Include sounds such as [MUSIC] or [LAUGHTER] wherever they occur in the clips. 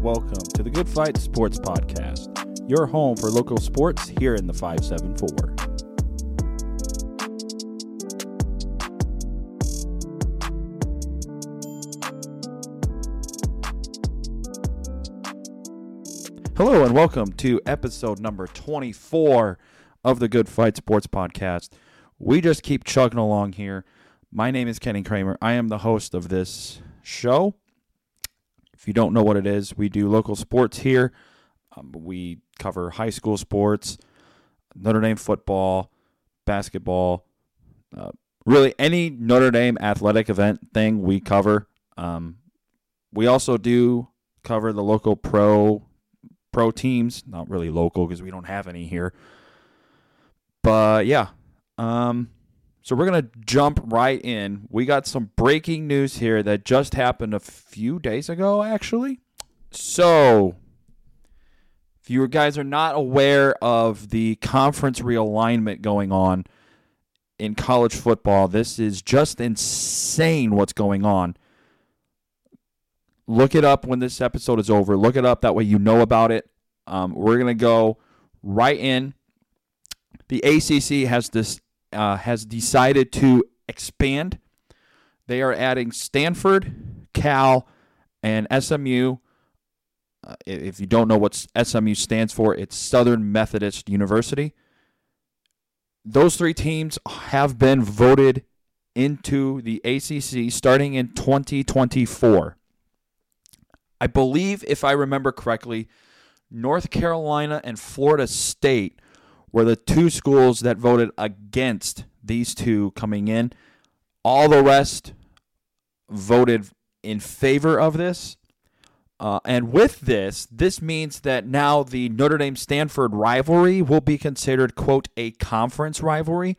welcome to the Good Fight Sports Podcast, your home for local sports here in the 574. Hello and welcome to episode number 24 of the Good Fight Sports Podcast. We just keep chugging along here. My name is Kenny Cramer. I am the host of this show. If you don't know what it is, we do local sports here. Um, we cover high school sports, Notre Dame football, basketball, uh, really any Notre Dame athletic event thing we cover. Um, we also do cover the local pro pro teams, not really local because we don't have any here. But yeah, um, so we're going to jump right in. We got some breaking news here that just happened a few days ago, actually. So, if you guys are not aware of the conference realignment going on in college football, this is just insane what's going on. Look it up when this episode is over. Look it up. That way you know about it. Um, we're going to go right in. The ACC has this uh, has decided to expand. They are adding Stanford, Cal, and SMU. Uh, if you don't know what SMU stands for, it's Southern Methodist University. Those three teams have been voted into the ACC starting in 2024. I believe, if I remember correctly, North Carolina and Florida State were the two schools that voted against these two coming in. All the rest voted in favor of this. Uh, and with this, this means that now the Notre Dame Stanford rivalry will be considered, quote, a conference rivalry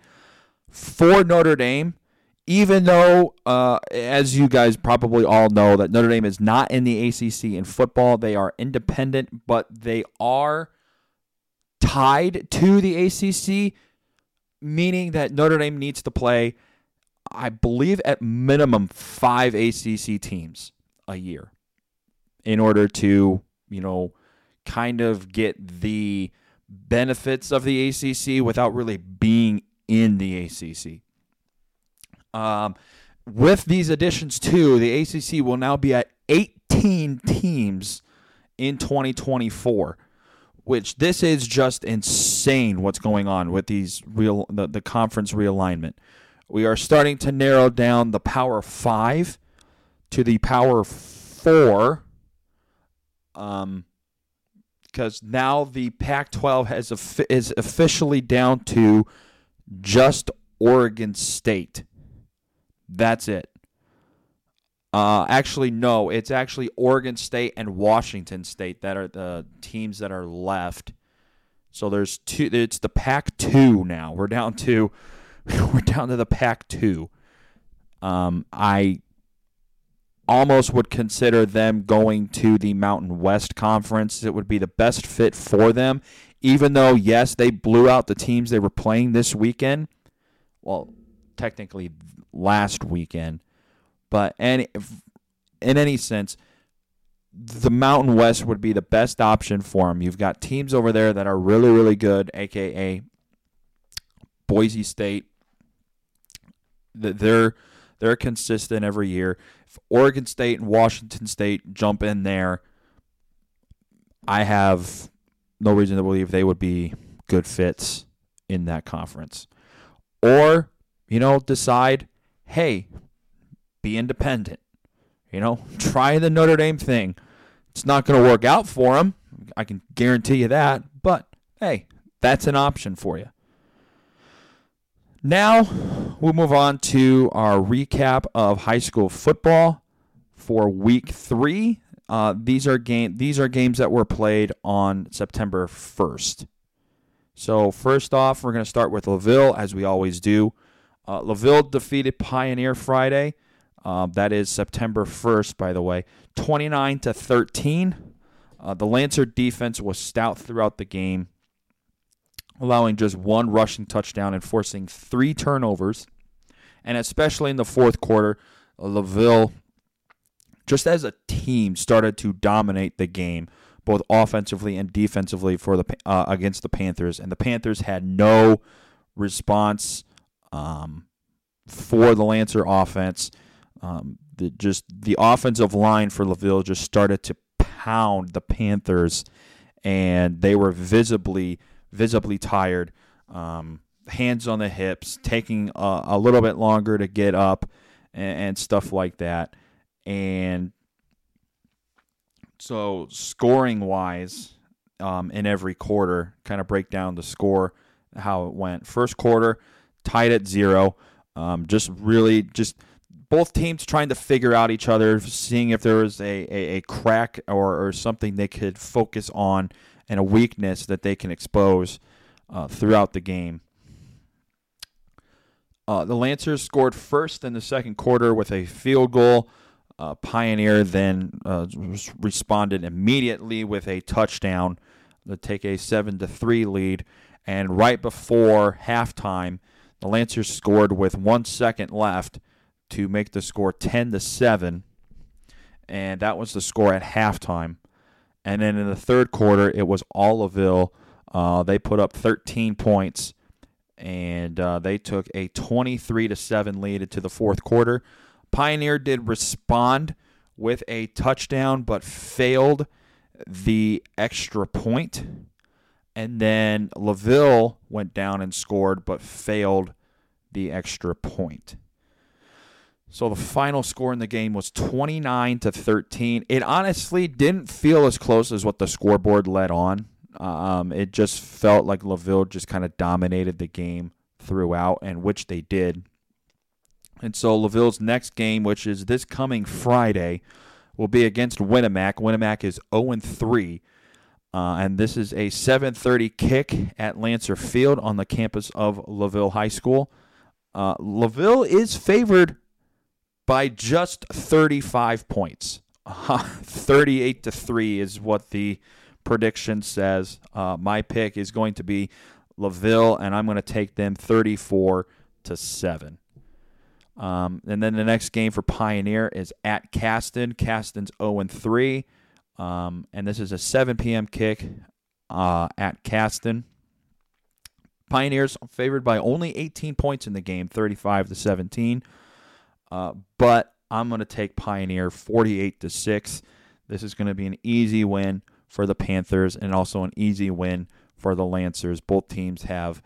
for Notre Dame, even though, uh, as you guys probably all know, that Notre Dame is not in the ACC in football. They are independent, but they are tied to the ACC, meaning that Notre Dame needs to play, I believe, at minimum five ACC teams a year in order to, you know, kind of get the benefits of the ACC without really being in the ACC. Um, with these additions, too, the ACC will now be at 18 teams in 2024 which this is just insane what's going on with these real the, the conference realignment. We are starting to narrow down the power five to the power four. Um, because now the Pac-12 has is officially down to just Oregon State. That's it. Uh, actually, no. It's actually Oregon State and Washington State that are the teams that are left. So there's two. It's the Pac-2 now. We're down to [LAUGHS] we're down to the Pac-2. Um, I almost would consider them going to the Mountain West Conference. It would be the best fit for them, even though yes, they blew out the teams they were playing this weekend. Well, technically last weekend but any, in any sense, the Mountain West would be the best option for him. You've got teams over there that are really, really good, aka Boise State. They're they're consistent every year. If Oregon State and Washington State jump in there, I have no reason to believe they would be good fits in that conference. Or, you know, decide, hey, be independent. You know, [LAUGHS] try the Notre Dame thing. It's not going to work out for them. I can guarantee you that. But hey, that's an option for you. Now we'll move on to our recap of high school football for week three. Uh, these are game these are games that were played on September 1st. So first off, we're going to start with LaVille as we always do. Uh, LaVille defeated Pioneer Friday. Um, that is September 1st, by the way. 29 to 13. Uh, the Lancer defense was stout throughout the game, allowing just one rushing touchdown and forcing three turnovers. And especially in the fourth quarter, LaVille just as a team, started to dominate the game, both offensively and defensively for the uh, against the Panthers, and the Panthers had no response um, for the Lancer offense. Um, the, just the offensive line for LaVille just started to pound the Panthers, and they were visibly visibly tired. Um, hands on the hips, taking a, a, little bit longer to get up, and, and stuff like that. And so, scoring wise, um, in every quarter, kind of break down the score, how it went. First quarter, tied at zero. Um, just really, just both teams trying to figure out each other, seeing if there was a, a, a crack or, or something they could focus on and a weakness that they can expose uh, throughout the game. Uh, the Lancers scored first in the second quarter with a field goal. Uh, Pioneer then uh, responded immediately with a touchdown to take a seven to three lead. And right before halftime, the Lancers scored with one second left to make the score 10 to 7 and that was the score at halftime. And then in the third quarter it was all uh, they put up 13 points and uh, they took a 23 to 7 lead into the fourth quarter. Pioneer did respond with a touchdown but failed the extra point. And then laville went down and scored but failed the extra point so the final score in the game was 29 to 13. It honestly didn't feel as close as what the scoreboard led on. Um, it just felt like Laville just kind of dominated the game throughout, and which they did. And so Laville's next game, which is this coming Friday, will be against Winamac. Winamac is 0 3. Uh, and this is a 7:30 kick at Lancer Field on the campus of Laville High School. Uh, Laville is favored by just 35 points. [LAUGHS] 38 to 3 is what the prediction says. Uh, my pick is going to be Laville, and I'm going to take them 34 to 7. Um, and then the next game for Pioneer is at Caston. Caston's 0 and 3. Um, and this is a 7 p.m. kick uh, at Caston. Pioneers favored by only 18 points in the game, 35 to 17. Uh, but I'm going to take Pioneer 48 to 6. This is going to be an easy win for the Panthers and also an easy win for the Lancers. Both teams have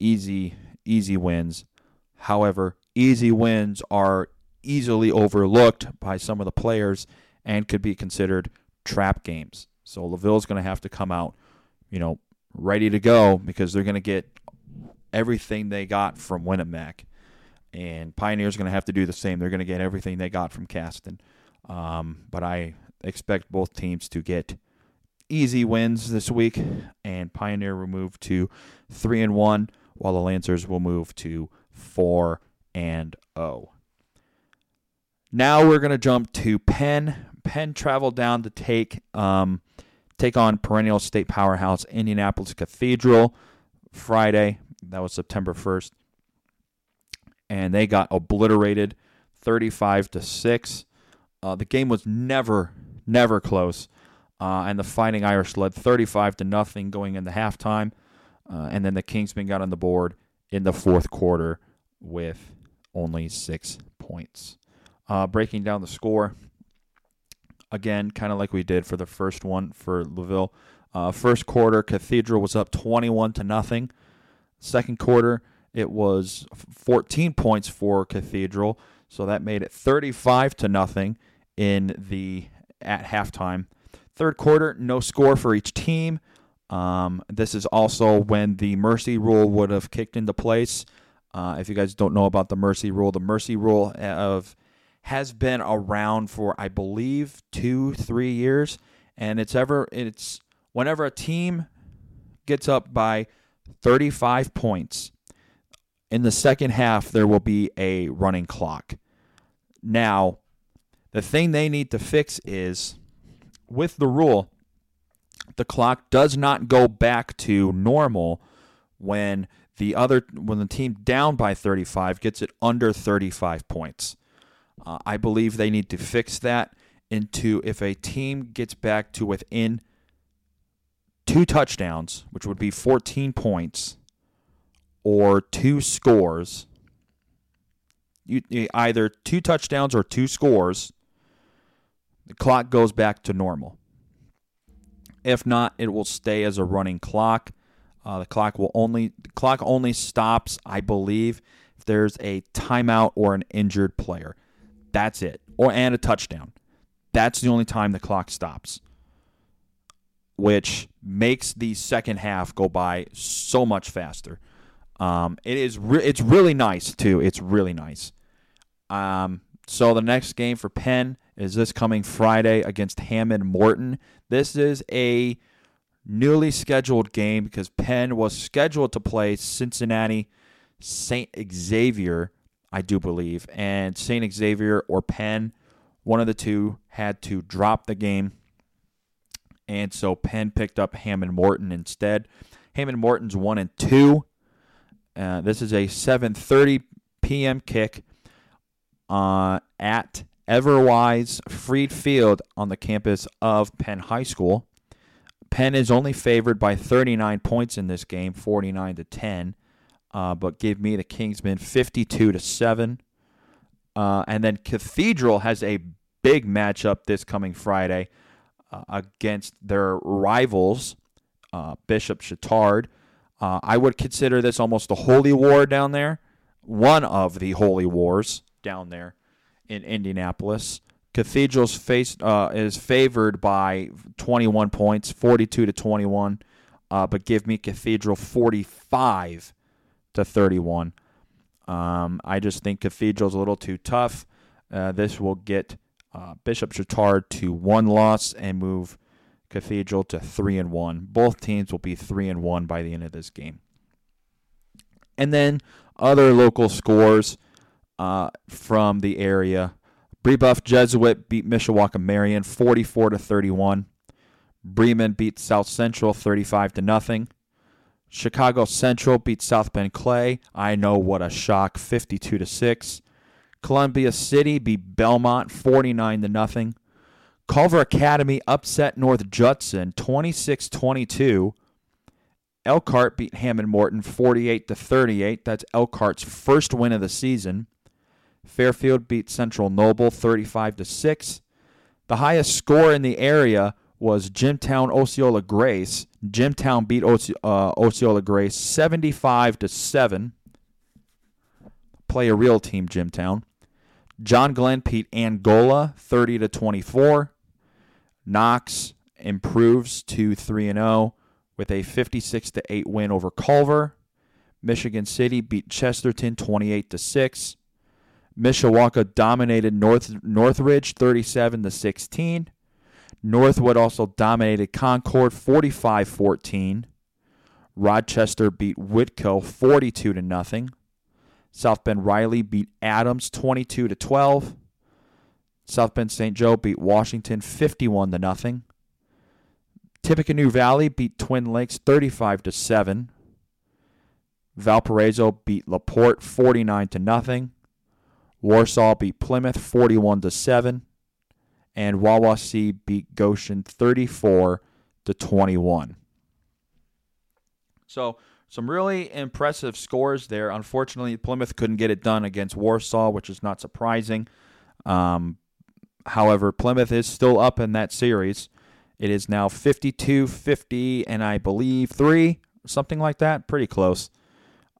easy easy wins. However, easy wins are easily overlooked by some of the players and could be considered trap games. So Laville's going to have to come out, you know, ready to go because they're going to get everything they got from Winamac and Pioneer's going to have to do the same. They're going to get everything they got from Caston. Um, but I expect both teams to get easy wins this week, and Pioneer will move to three and one, while the Lancers will move to four and zero. Oh. Now we're going to jump to Penn. Penn traveled down to take um, take on perennial state powerhouse Indianapolis Cathedral Friday. That was September first and they got obliterated 35 to 6. Uh, the game was never, never close. Uh, and the Fighting Irish led 35 to nothing going into halftime. Uh, and then the Kingsmen got on the board in the fourth quarter with only six points. Uh, breaking down the score, again, kind of like we did for the first one for Laville. Uh, first quarter, Cathedral was up 21 to nothing. Second quarter, it was 14 points for Cathedral, so that made it 35 to nothing in the at halftime. Third quarter, no score for each team. Um, this is also when the mercy rule would have kicked into place. Uh, if you guys don't know about the mercy rule, the mercy rule of has been around for I believe two, three years, and it's ever it's whenever a team gets up by 35 points in the second half, there will be a running clock. Now, the thing they need to fix is with the rule, the clock does not go back to normal when the other when the team down by 35 gets it under 35 points. Uh, I believe they need to fix that. into if a team gets back to within two touchdowns, which would be 14 points, or two scores. You, either two touchdowns or two scores. The clock goes back to normal. If not, it will stay as a running clock. Uh, the clock will only the clock only stops, I believe, if there's a timeout or an injured player. That's it, or and a touchdown. That's the only time the clock stops, which makes the second half go by so much faster. Um, it is re- it's really nice too. It's really nice. Um, so the next game for Penn is this coming Friday against Hammond Morton. This is a newly scheduled game because Penn was scheduled to play Cincinnati St. Xavier, I do believe, and St. Xavier or Penn, one of the two, had to drop the game. And so Penn picked up Hammond Morton instead. Hammond Morton's one and two. Uh, this is a 7:30 p.m. kick uh, at Everwise Freed Field on the campus of Penn High School. Penn is only favored by 39 points in this game, 49 to 10, uh, but give me the Kingsmen 52 to 7. Uh, and then Cathedral has a big matchup this coming Friday uh, against their rivals, Bishop Chatard. Uh, I would consider this almost the holy war down there, one of the holy wars down there in Indianapolis. Cathedral's face uh, is favored by 21 points, 42 to 21, uh, but give me Cathedral 45 to 31. Um, I just think Cathedral's a little too tough. Uh, this will get uh, Bishop Chatard to one loss and move Cathedral to three and one. Both teams will be three and one by the end of this game. And then other local scores uh, from the area. Brebeuf Jesuit beat Mishawaka Marian 44 to 31. Bremen beat South Central 35 to nothing. Chicago Central beat South Bend Clay. I know what a shock 52 to 6. Columbia City beat Belmont 49 to nothing. Culver Academy upset North Judson 26-22. Elkhart beat Hammond Morton 48 to 38. That's Elkhart's first win of the season. Fairfield beat Central Noble 35 to 6. The highest score in the area was Jimtown Osceola Grace. Jimtown beat uh, Osceola Grace 75 to 7. Play a real team Jimtown. John Glenn beat Angola 30 to 24. Knox improves to 3 and 0 with a 56 to 8 win over Culver. Michigan City beat Chesterton 28 to 6. Mishawaka dominated North Northridge 37 to 16. Northwood also dominated Concord 45-14. Rochester beat Whitko 42 to nothing. South Bend Riley beat Adams 22 to 12. South Bend St. Joe beat Washington 51 to nothing. Tippecanoe Valley beat Twin Lakes 35 to 7. Valparaiso beat LaPorte 49 to nothing. Warsaw beat Plymouth 41 to 7 and Wawasee beat Goshen 34 to 21. So, some really impressive scores there. Unfortunately, Plymouth couldn't get it done against Warsaw, which is not surprising. Um, however, Plymouth is still up in that series. It is now 52 50, and I believe three, something like that. Pretty close.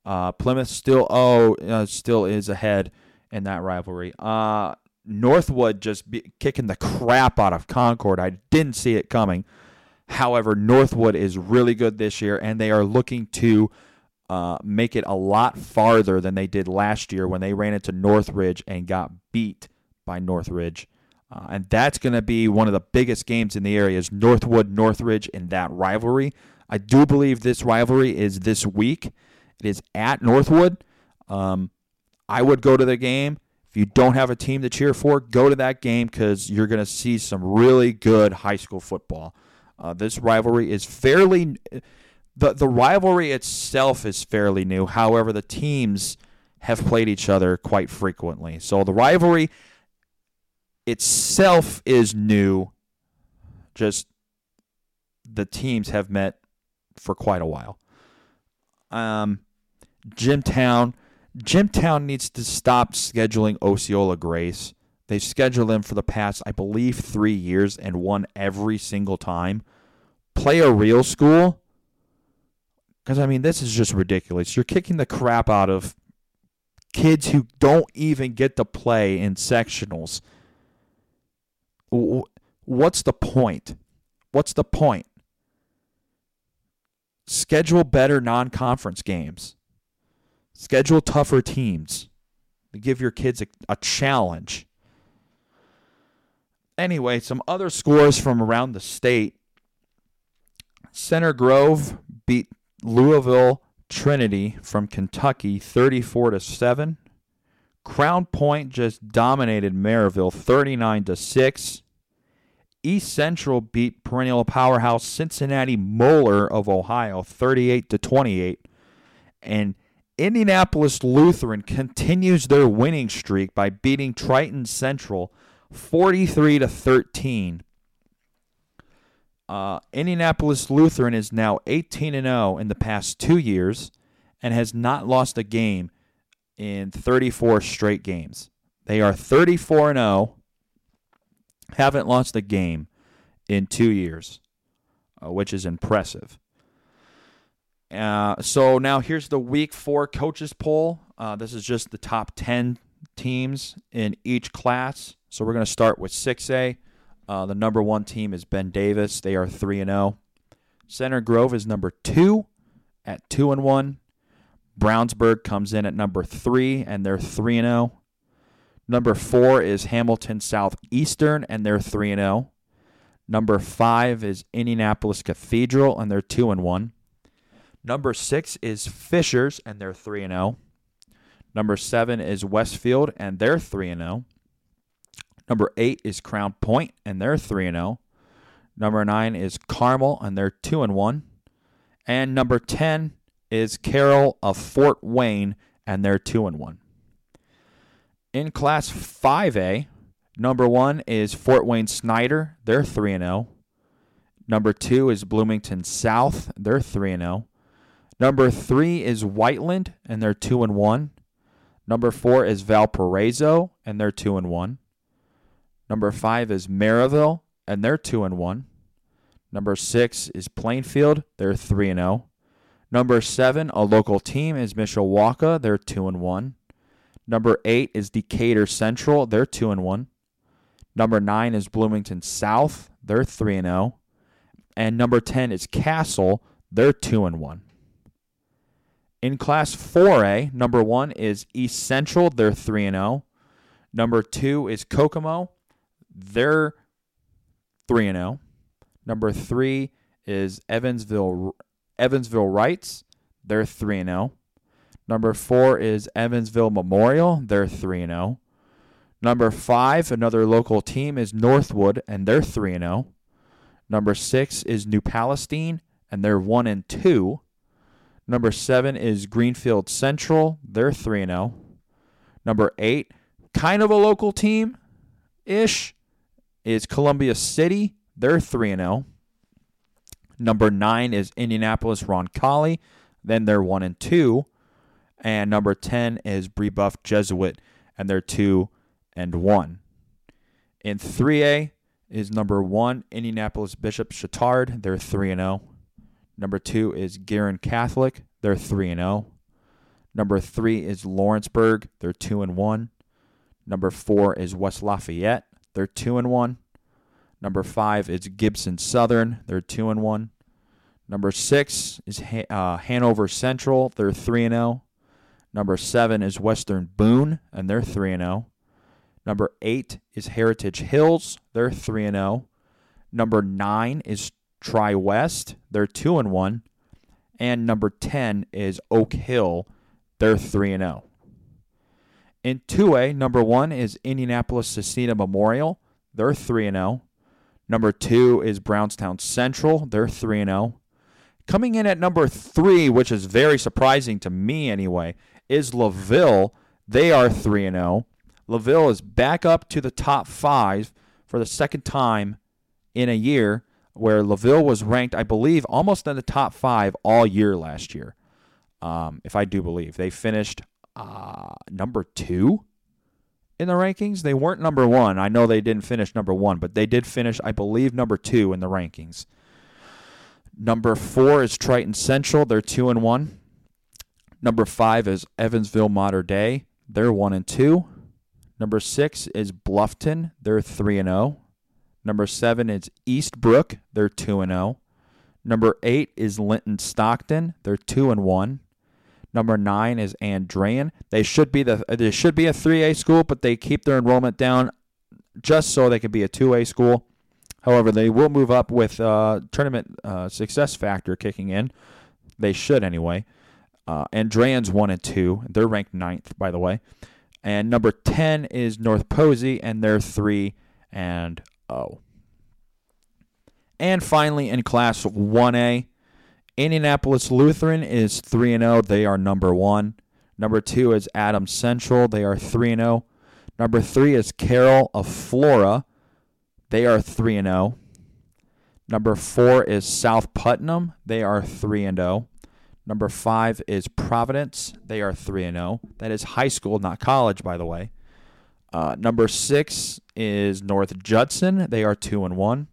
Uh, Plymouth still oh uh, still is ahead in that rivalry. Uh, Northwood just kicking the crap out of Concord. I didn't see it coming. However, Northwood is really good this year, and they are looking to uh, make it a lot farther than they did last year when they ran into Northridge and got beat by Northridge. Uh, and that's going to be one of the biggest games in the area is Northwood Northridge in that rivalry. I do believe this rivalry is this week. It is at Northwood. Um, I would go to the game. If you don't have a team to cheer for, go to that game because you're going to see some really good high school football. Uh, this rivalry is fairly the the rivalry itself is fairly new. However, the teams have played each other quite frequently. So the rivalry itself is new. Just the teams have met for quite a while. Um, Jimtown. Jimtown needs to stop scheduling Osceola Grace. They've scheduled them for the past, I believe, three years and won every single time. Play a real school. Because, I mean, this is just ridiculous. You're kicking the crap out of kids who don't even get to play in sectionals. What's the point? What's the point? Schedule better non conference games. Schedule tougher teams. Give your kids a, a challenge. Anyway, some other scores from around the state. Center Grove beat Louisville Trinity from Kentucky 34 to 7. Crown Point just dominated Merrillville 39 to 6. East Central beat perennial powerhouse Cincinnati Moeller of Ohio 38 to 28 and Indianapolis Lutheran continues their winning streak by beating Triton Central 43 to 13. Uh, Indianapolis Lutheran is now 18 and 0 in the past 2 years and has not lost a game in 34 straight games. They are 34 and 0 haven't lost a game in two years, uh, which is impressive. Uh, so now here's the week four coaches poll. Uh, this is just the top 10 teams in each class. So we're going to start with 6A. Uh, the number one team is Ben Davis. They are 3 and 0. Center Grove is number two at 2 and 1. Brownsburg comes in at number three, and they're 3 and 0. Number four is Hamilton Southeastern, and they're 3 and 0. Number five is Indianapolis Cathedral, and they're 2 and 1. Number six is Fishers, and they're 3 and 0. Number seven is Westfield, and they're 3 and 0. Number eight is Crown Point, and they're 3 and 0. Number nine is Carmel, and they're 2 and 1. And number 10 is Carroll of Fort Wayne, and they're 2 and 1. In Class 5A, number one is Fort Wayne Snyder. They're 3 and 0. Number two is Bloomington South. They're 3 and 0. Number three is Whiteland, and they're 2 and 1. Number four is Valparaiso, and they're 2 and 1. Number five is Merrillville, and they're 2 and 1. Number six is Plainfield. They're 3 and 0. Number seven, a local team, is Mishawaka. They're 2 and 1. Number eight is Decatur Central. They're two and one. Number nine is Bloomington South. They're three and zero. And number ten is Castle. They're two and one. In Class 4A, number one is East Central. They're three and zero. Number two is Kokomo. They're three and zero. Number three is Evansville Evansville Reitz. They're three and zero. Number four is Evansville Memorial. They're 3 0. Number five, another local team, is Northwood, and they're 3 0. Number six is New Palestine, and they're 1 and 2. Number seven is Greenfield Central. They're 3 0. Number eight, kind of a local team ish, is Columbia City. They're 3 0. Number nine is Indianapolis Roncalli. Then they're 1 and 2. And number 10 is Brebeuf Jesuit, and they're 2 and 1. In 3A is number 1, Indianapolis Bishop Chatard. They're 3 and 0. Number 2 is Guerin Catholic. They're 3 and 0. Number 3 is Lawrenceburg. They're 2 and 1. Number 4 is West Lafayette. They're 2 and 1. Number 5 is Gibson Southern. They're 2 and 1. Number 6 is uh, Hanover Central. They're 3 and 0. Number seven is Western Boone, and they're 3 and 0. Number eight is Heritage Hills. They're 3 and 0. Number nine is Tri West. They're 2 and 1. And number 10 is Oak Hill. They're 3 and 0. In 2A, number one is Indianapolis Scecina Memorial. They're 3 and 0. Number two is Brownstown Central. They're 3 and 0. Coming in at number three, which is very surprising to me anyway, is LaVille. They are 3 and 0. LaVille is back up to the top five for the second time in a year, where LaVille was ranked, I believe, almost in the top five all year last year. Um, if I do believe they finished uh, number two in the rankings. They weren't number one. I know they didn't finish number one, but they did finish, I believe, number two in the rankings. Number four is Triton Central. They're two and one. Number five is Evansville Mater Dei. They're one and two. Number six is Bluffton. They're three and zero. Oh. Number seven is Eastbrook. They're two and zero. Oh. Number eight is Linton Stockton. They're two and one. Number nine is Andrean. They should be the they should be a three A school, but they keep their enrollment down just so they can be a two A school. However, they will move up with uh, tournament uh, success factor kicking in. They should anyway. Uh, Andrean's one and two. They're ranked ninth, by the way. And number ten is North Posey, and they're three and oh. And finally, in Class 1A, Indianapolis Lutheran is 3 and 0. They are number one. Number two is Adams Central. They are 3 and 0. Number three is Carroll of Flora. They are 3 and 0. Number four is South Putnam. They are 3 and 0. Number five is Providence. They are 3 0. That is high school, not college, by the way. Uh, number six is North Judson. They are 2 and 1.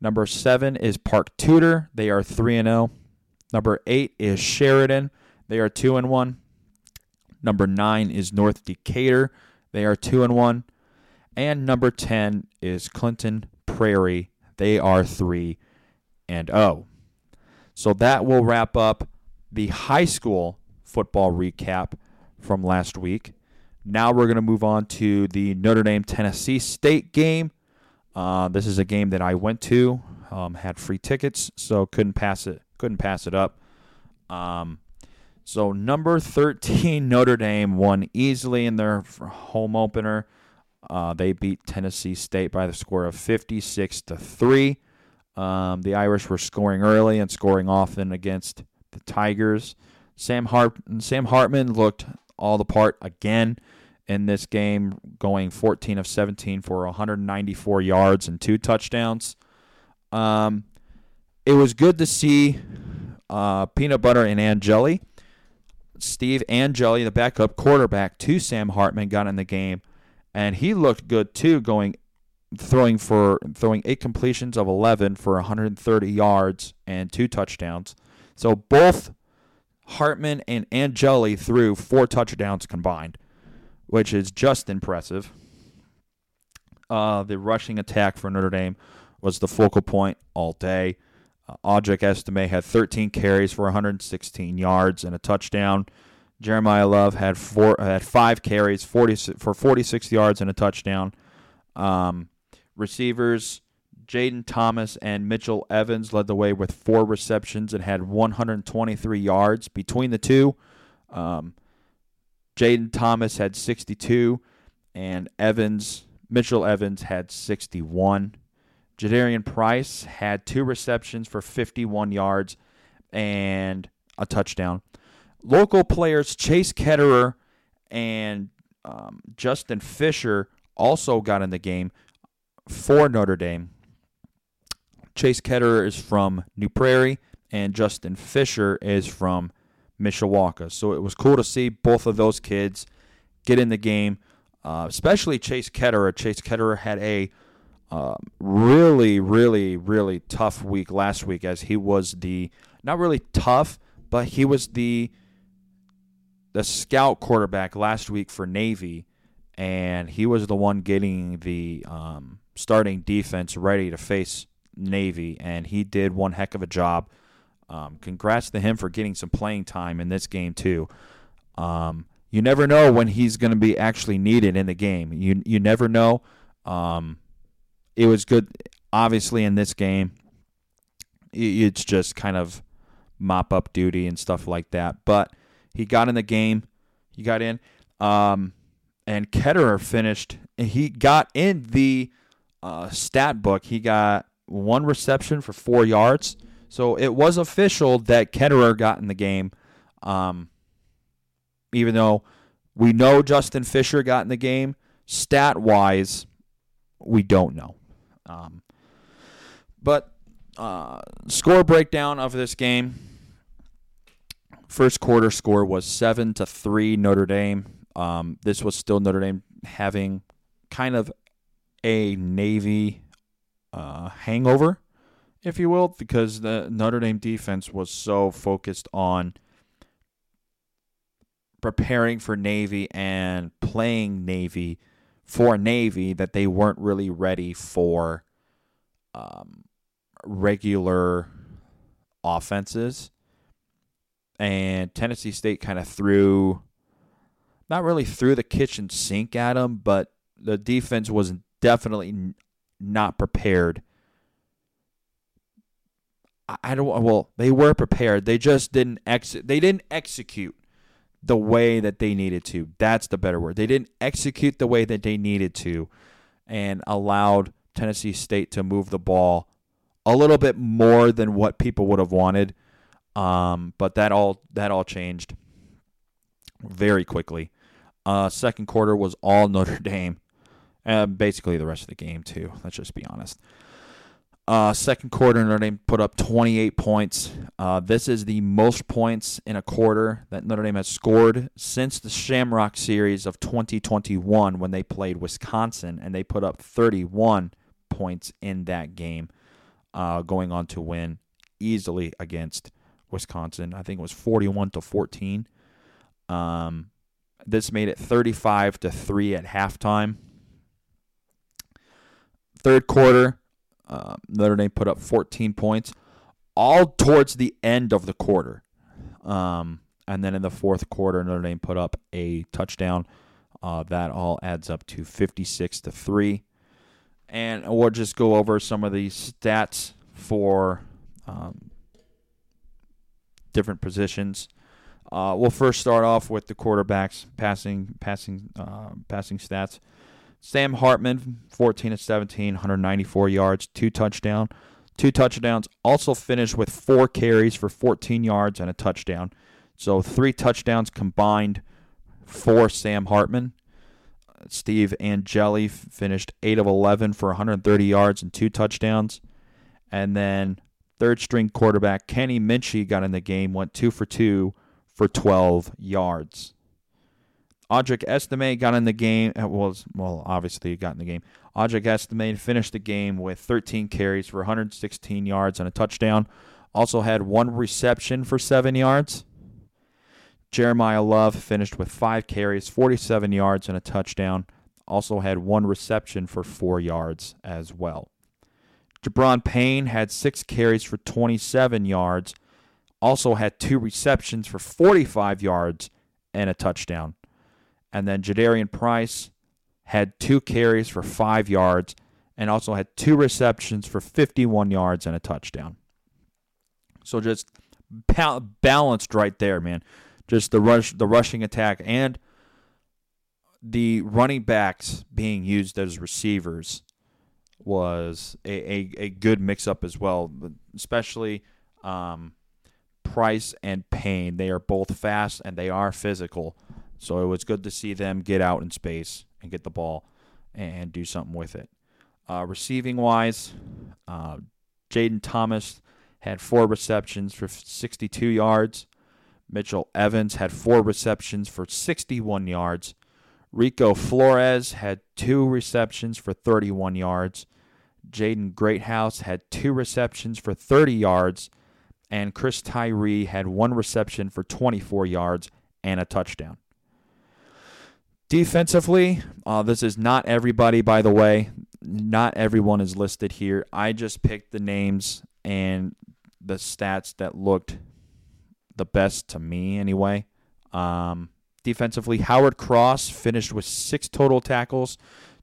Number seven is Park Tudor. They are 3 and 0. Number eight is Sheridan. They are two and one. Number nine is North Decatur. They are two and one. And number ten is Clinton Prairie. They are three and oh. So that will wrap up the high school football recap from last week. Now we're going to move on to the Notre Dame Tennessee State game. Uh, this is a game that I went to, um, had free tickets, so couldn't pass it couldn't pass it up. Um, so number 13 [LAUGHS] Notre Dame won easily in their home opener. Uh, they beat Tennessee State by the score of 56 to three. Um, the Irish were scoring early and scoring often against the Tigers. Sam Hart Sam Hartman looked all the part again in this game, going 14 of 17 for 194 yards and two touchdowns. Um, it was good to see uh, Peanut Butter and Angeli. Steve Angeli, the backup quarterback to Sam Hartman, got in the game, and he looked good too, going throwing for throwing eight completions of 11 for 130 yards and two touchdowns. So both Hartman and Angeli threw four touchdowns combined, which is just impressive. Uh, the rushing attack for Notre Dame was the focal point all day. Uh, Audric Estime had 13 carries for 116 yards and a touchdown. Jeremiyah Love had four had five carries, 40 for 46 yards and a touchdown. Um, receivers Jayden Thomas and Mitchell Evans led the way with four receptions and had 123 yards between the two. Um, Jayden Thomas had 62, and Evans Mitchell Evans had 61. Jadarian Price had two receptions for 51 yards and a touchdown. Local players Chase Ketterer and um, Justin Fisher also got in the game for Notre Dame. Chase Ketterer is from New Prairie, and Justin Fisher is from Mishawaka. So it was cool to see both of those kids get in the game, uh, especially Chase Ketterer. Chase Ketterer had a uh, really, really, really tough week last week as he was the not really tough, but he was the the scout quarterback last week for Navy, and he was the one getting the um, starting defense ready to face Navy, and he did one heck of a job. Um, congrats to him for getting some playing time in this game too. Um, you never know when he's going to be actually needed in the game. You you never know. Um, it was good. Obviously, in this game, it's just kind of mop up duty and stuff like that. But he got in the game. He got in. Um, and Ketterer finished. He got in the uh, stat book. He got one reception for four yards. So it was official that Ketterer got in the game. Um, even though we know Justin Fisher got in the game, Stat wise, we don't know. Um, but uh, score breakdown of this game. First quarter score was seven to three Notre Dame. Um, this was still Notre Dame having kind of a Navy uh, hangover, if you will, because the Notre Dame defense was so focused on preparing for Navy and playing Navy for Navy that they weren't really ready for um, regular offenses. And Tennessee State kind of threw, not really threw the kitchen sink at them, but the defense was definitely not prepared. I don't. Well, they were prepared. They just didn't ex. They didn't execute the way that they needed to. That's the better word. They didn't execute the way that they needed to, and allowed Tennessee State to move the ball a little bit more than what people would have wanted. Um, but that all that all changed very quickly. Uh, second quarter was all Notre [LAUGHS] Dame. And basically the rest of the game too. Let's just be honest. Uh, second quarter, Notre Dame put up 28 points. Uh, this is the most points in a quarter that Notre Dame has scored since the Shamrock Series of 2021 when they played Wisconsin, and they put up 31 points in that game, uh, going on to win easily against Wisconsin. I think it was 41 to 14. Um, this made it 35 to three at halftime. Third quarter, uh, Notre Dame put up 14 points, all towards the end of the quarter. Um, and then in the fourth quarter, Notre Dame put up a touchdown. Uh, that all adds up to 56 to three. And we'll just go over some of the stats for um, different positions. Uh, we'll first start off with the quarterbacks passing passing uh, passing stats. Sam Hartman, 14 to 17, 194 yards, two touchdown, two touchdowns. Also finished with four carries for 14 yards and a touchdown. So three touchdowns combined for Sam Hartman. Steve Angeli finished 8 of 11 for 130 yards and two touchdowns. And then third string quarterback Kenny Minchey got in the game, went 2 for 2 for 12 yards. Audric Estime got in the game. Uh, was well, obviously he got in the game. Audric Estime finished the game with 13 carries for 116 yards and a touchdown. Also had one reception for seven yards. Jeremiyah Love finished with five carries, 47 yards, and a touchdown. Also had one reception for four yards as well. Gi'Bran Payne had six carries for 27 yards. Also had two receptions for 45 yards and a touchdown. And then Jadarian Price had two carries for five yards and also had two receptions for 51 yards and a touchdown. So just balanced right there, man. Just the rush, the rushing attack, and the running backs being used as receivers was a, a, a good mix up as well, especially um, Price and Payne. They are both fast and they are physical. So it was good to see them get out in space and get the ball and do something with it. Uh, receiving wise, uh, Jayden Thomas had four receptions for 62 yards. Mitchell Evans had four receptions for 61 yards. Rico Flores had two receptions for 31 yards. Jaden Greathouse had two receptions for 30 yards. And Chris Tyree had one reception for 24 yards and a touchdown. Defensively, uh, this is not everybody, by the way. Not everyone is listed here. I just picked the names and the stats that looked the best to me, anyway. Um, defensively, Howard Cross finished with six total tackles,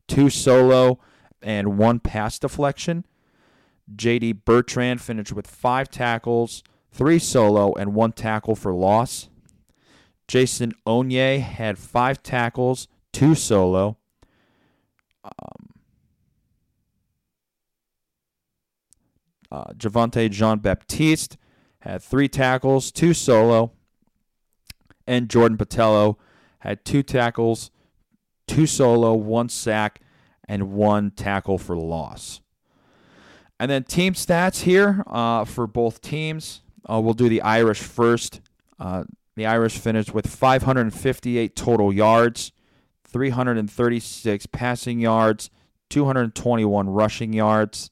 two solo, and one pass deflection. JD Bertrand finished with five tackles, three solo, and one tackle for loss. Jason Onye had five tackles, two solo. Um, uh, Javontae Jean Baptiste had three tackles, two solo. And Jordan Botelho had two tackles, two solo, one sack, and one tackle for loss. And then team stats here uh, for both teams. Uh, we'll do the Irish first. Uh, the Irish finished with 558 total yards, 336 passing yards, 221 rushing yards.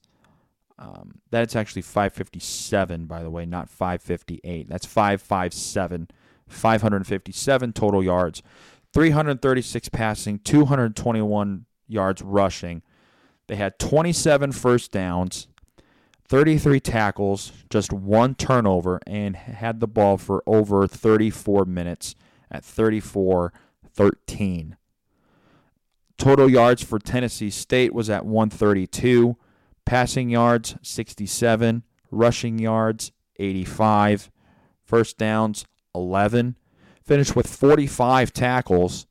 Um, that's actually 557, by the way, not 558. That's 557. 557 total yards, 336 passing, 221 yards rushing. They had 27 first downs, 33 tackles, just one turnover, and had the ball for over 34 minutes at 34 13. Total yards for Tennessee State was at 132, passing yards 67, rushing yards 85, first downs 11, finished with 45 tackles,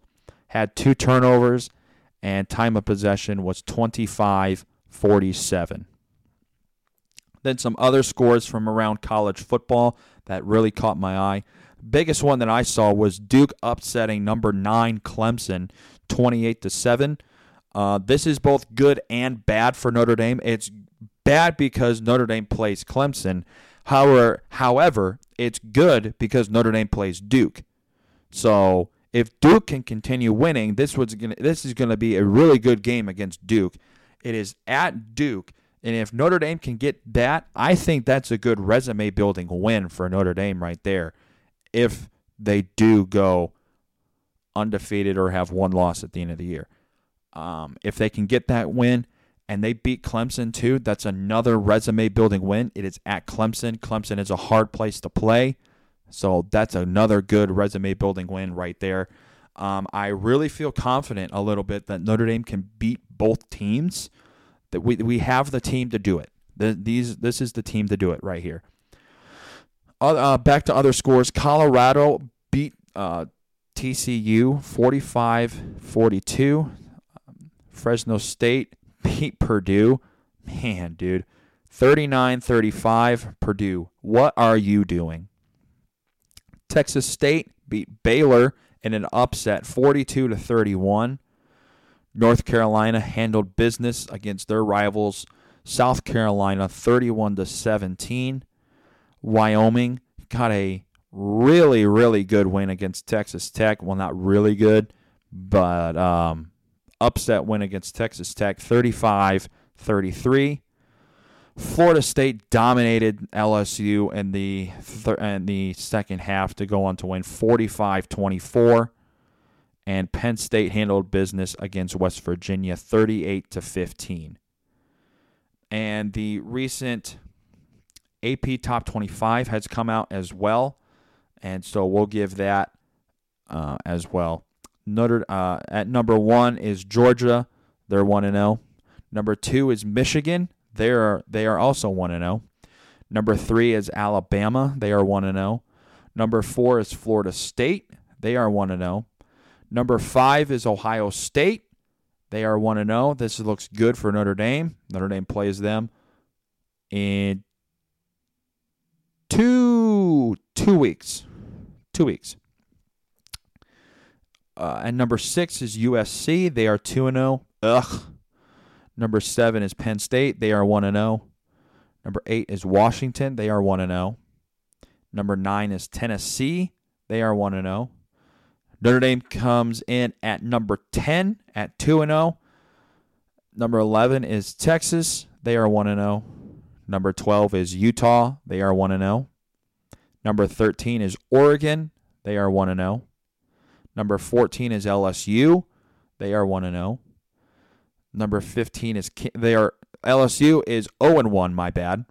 had two turnovers, and time of possession was 25 47. Then some other scores from around college football that really caught my eye. Biggest one that I saw was Duke upsetting number 9 Clemson 28 to 7. Uh, this is both good and bad for Notre Dame. It's bad because Notre Dame plays Clemson. However, however, it's good because Notre Dame plays Duke. So if Duke can continue winning, this was gonna, this is going to be a really good game against Duke. It is at Duke, and if Notre Dame can get that, I think that's a good resume building win for Notre Dame right there. If they do go undefeated or have one loss at the end of the year, um, if they can get that win, and they beat Clemson too. That's another resume building win. It is at Clemson. Clemson is a hard place to play. So that's another good resume building win right there. Um, I really feel confident a little bit that Notre Dame can beat both teams. That we we have the team to do it. The, these this is the team to do it right here. Uh, back to other scores. Colorado beat uh, TCU 45-42. Um, Fresno State [LAUGHS] beat Purdue. Man, dude. 39 35, Purdue. What are you doing? Texas State beat Baylor in an upset 42 to 31. North Carolina handled business against their rivals South Carolina 31 to 17. Wyoming got a really really good win against Texas Tech. Well, not really good, but um, upset win against Texas Tech 35 33. Florida State dominated LSU in the th- in the second half to go on to win 45-24 and Penn State handled business against West Virginia 38 to 15. And the recent AP Top 25 has come out as well, and so we'll give that uh, as well. Notre uh, at number one is Georgia. They're one and zero. Oh. Number two is Michigan. They are they are also one and zero. Oh. Number three is Alabama. They are one and zero. Number four is Florida State. They are one and zero. Number five is Ohio State. They are one and zero. This looks good for Notre Dame. Notre Dame plays them in two two weeks. Two weeks. Uh, and number six is USC. They are 2 and 0. Ugh. Number seven is Penn State. They are 1 and 0. Number eight is Washington. They are 1 and 0. Number nine is Tennessee. They are 1 and 0. Notre Dame comes in at number 10 at 2 and 0. Number 11 is Texas. They are 1 and 0. Number 12 is Utah. They are 1 and 0. Number 13 is Oregon. They are 1 and 0. Number 14 is LSU. They are 1 and 0. Number 15 is they are LSU is 0 and 1, my bad.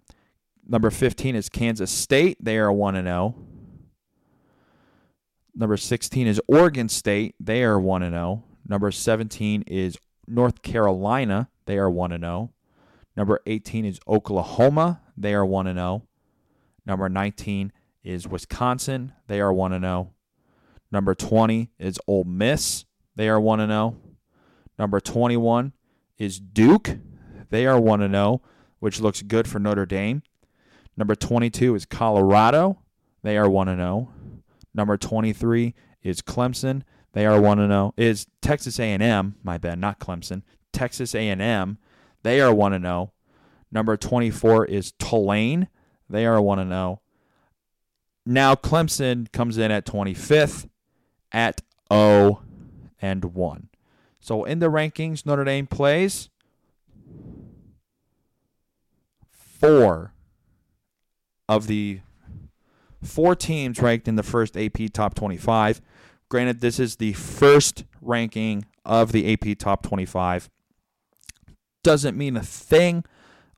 Number 15 is Kansas State. They are 1 and 0. Number 16 is Oregon State. They are 1 and 0. Number 17 is North Carolina. They are 1 and 0. Number 18 is Oklahoma. They are 1 and 0. Number 19 is Wisconsin. They are 1 and 0. Number 20 is Ole Miss. They are 1 0. Number 21 is Duke. They are 1 0, which looks good for Notre Dame. Number 22 is Colorado. They are 1 0. Number 23 is Clemson. They are 1 0. Is Texas A&M, my bad, not Clemson. Texas A&M, they are 1 0. Number 24 is Tulane. They are 1 0. Now Clemson comes in at 25th at 0 and 1. So in the rankings, Notre Dame plays four of the four teams ranked in the first AP Top 25. Granted, this is the first ranking of the AP Top 25. Doesn't mean a thing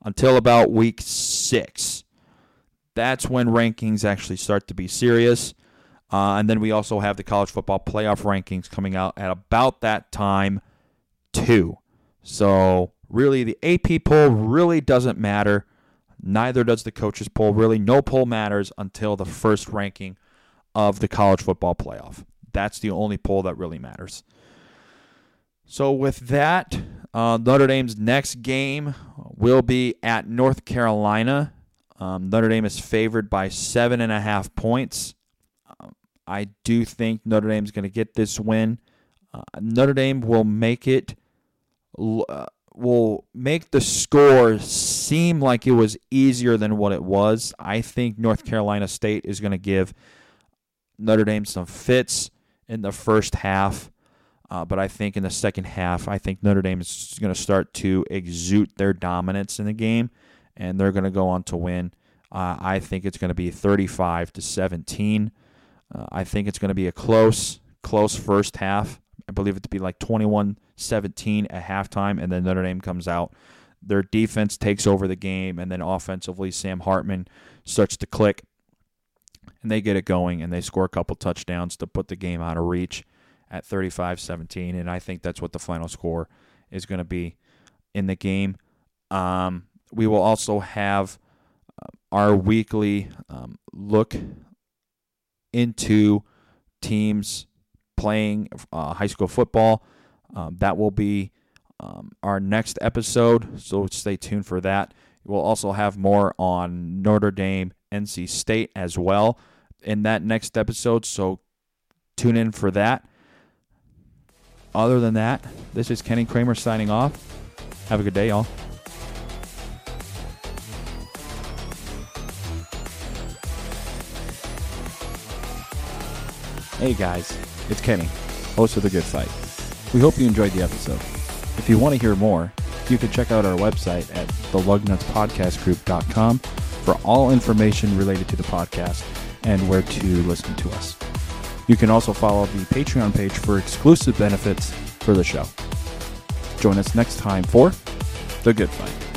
until about week six. That's when rankings actually start to be serious. Uh, and then we also have the college football playoff rankings coming out at about that time, too. So, really, the AP poll really doesn't matter. Neither does the coaches poll. Really, no poll matters until the first ranking of the college football playoff. That's the only poll that really matters. So, with that, uh, Notre Dame's next game will be at North Carolina. Um, Notre Dame is favored by seven and a half points. Um, I do think Notre Dame's going to get this win. Uh, Notre Dame will make it. Uh, will make the score seem like it was easier than what it was. I think North Carolina State is going to give Notre Dame some fits in the first half. Uh, but I think in the second half, I think Notre Dame is going to start to exude their dominance in the game, and they're going to go on to win. Uh, I think it's going to be 35 to 17. Uh, I think it's going to be a close, close first half. I believe it to be like 21 17 at halftime, and then Notre Dame comes out. Their defense takes over the game, and then offensively, Sam Hartman starts to click, and they get it going, and they score a couple touchdowns to put the game out of reach at 35 17. And I think that's what the final score is going to be in the game. Um, we will also have uh, our weekly um, look into teams playing uh, high school football. Um, that will be um, our next episode, so stay tuned for that. We'll also have more on Notre Dame, NC State as well in that next episode, so tune in for that. Other than that, this is Kenny Cramer signing off. Have a good day, y'all. Hey guys, it's Kenny, host of The Good Fight. We hope you enjoyed the episode. If you want to hear more, you can check out our website at thelugnutspodcastgroup.com for all information related to the podcast and where to listen to us. You can also follow the Patreon page for exclusive benefits for the show. Join us next time for The Good Fight.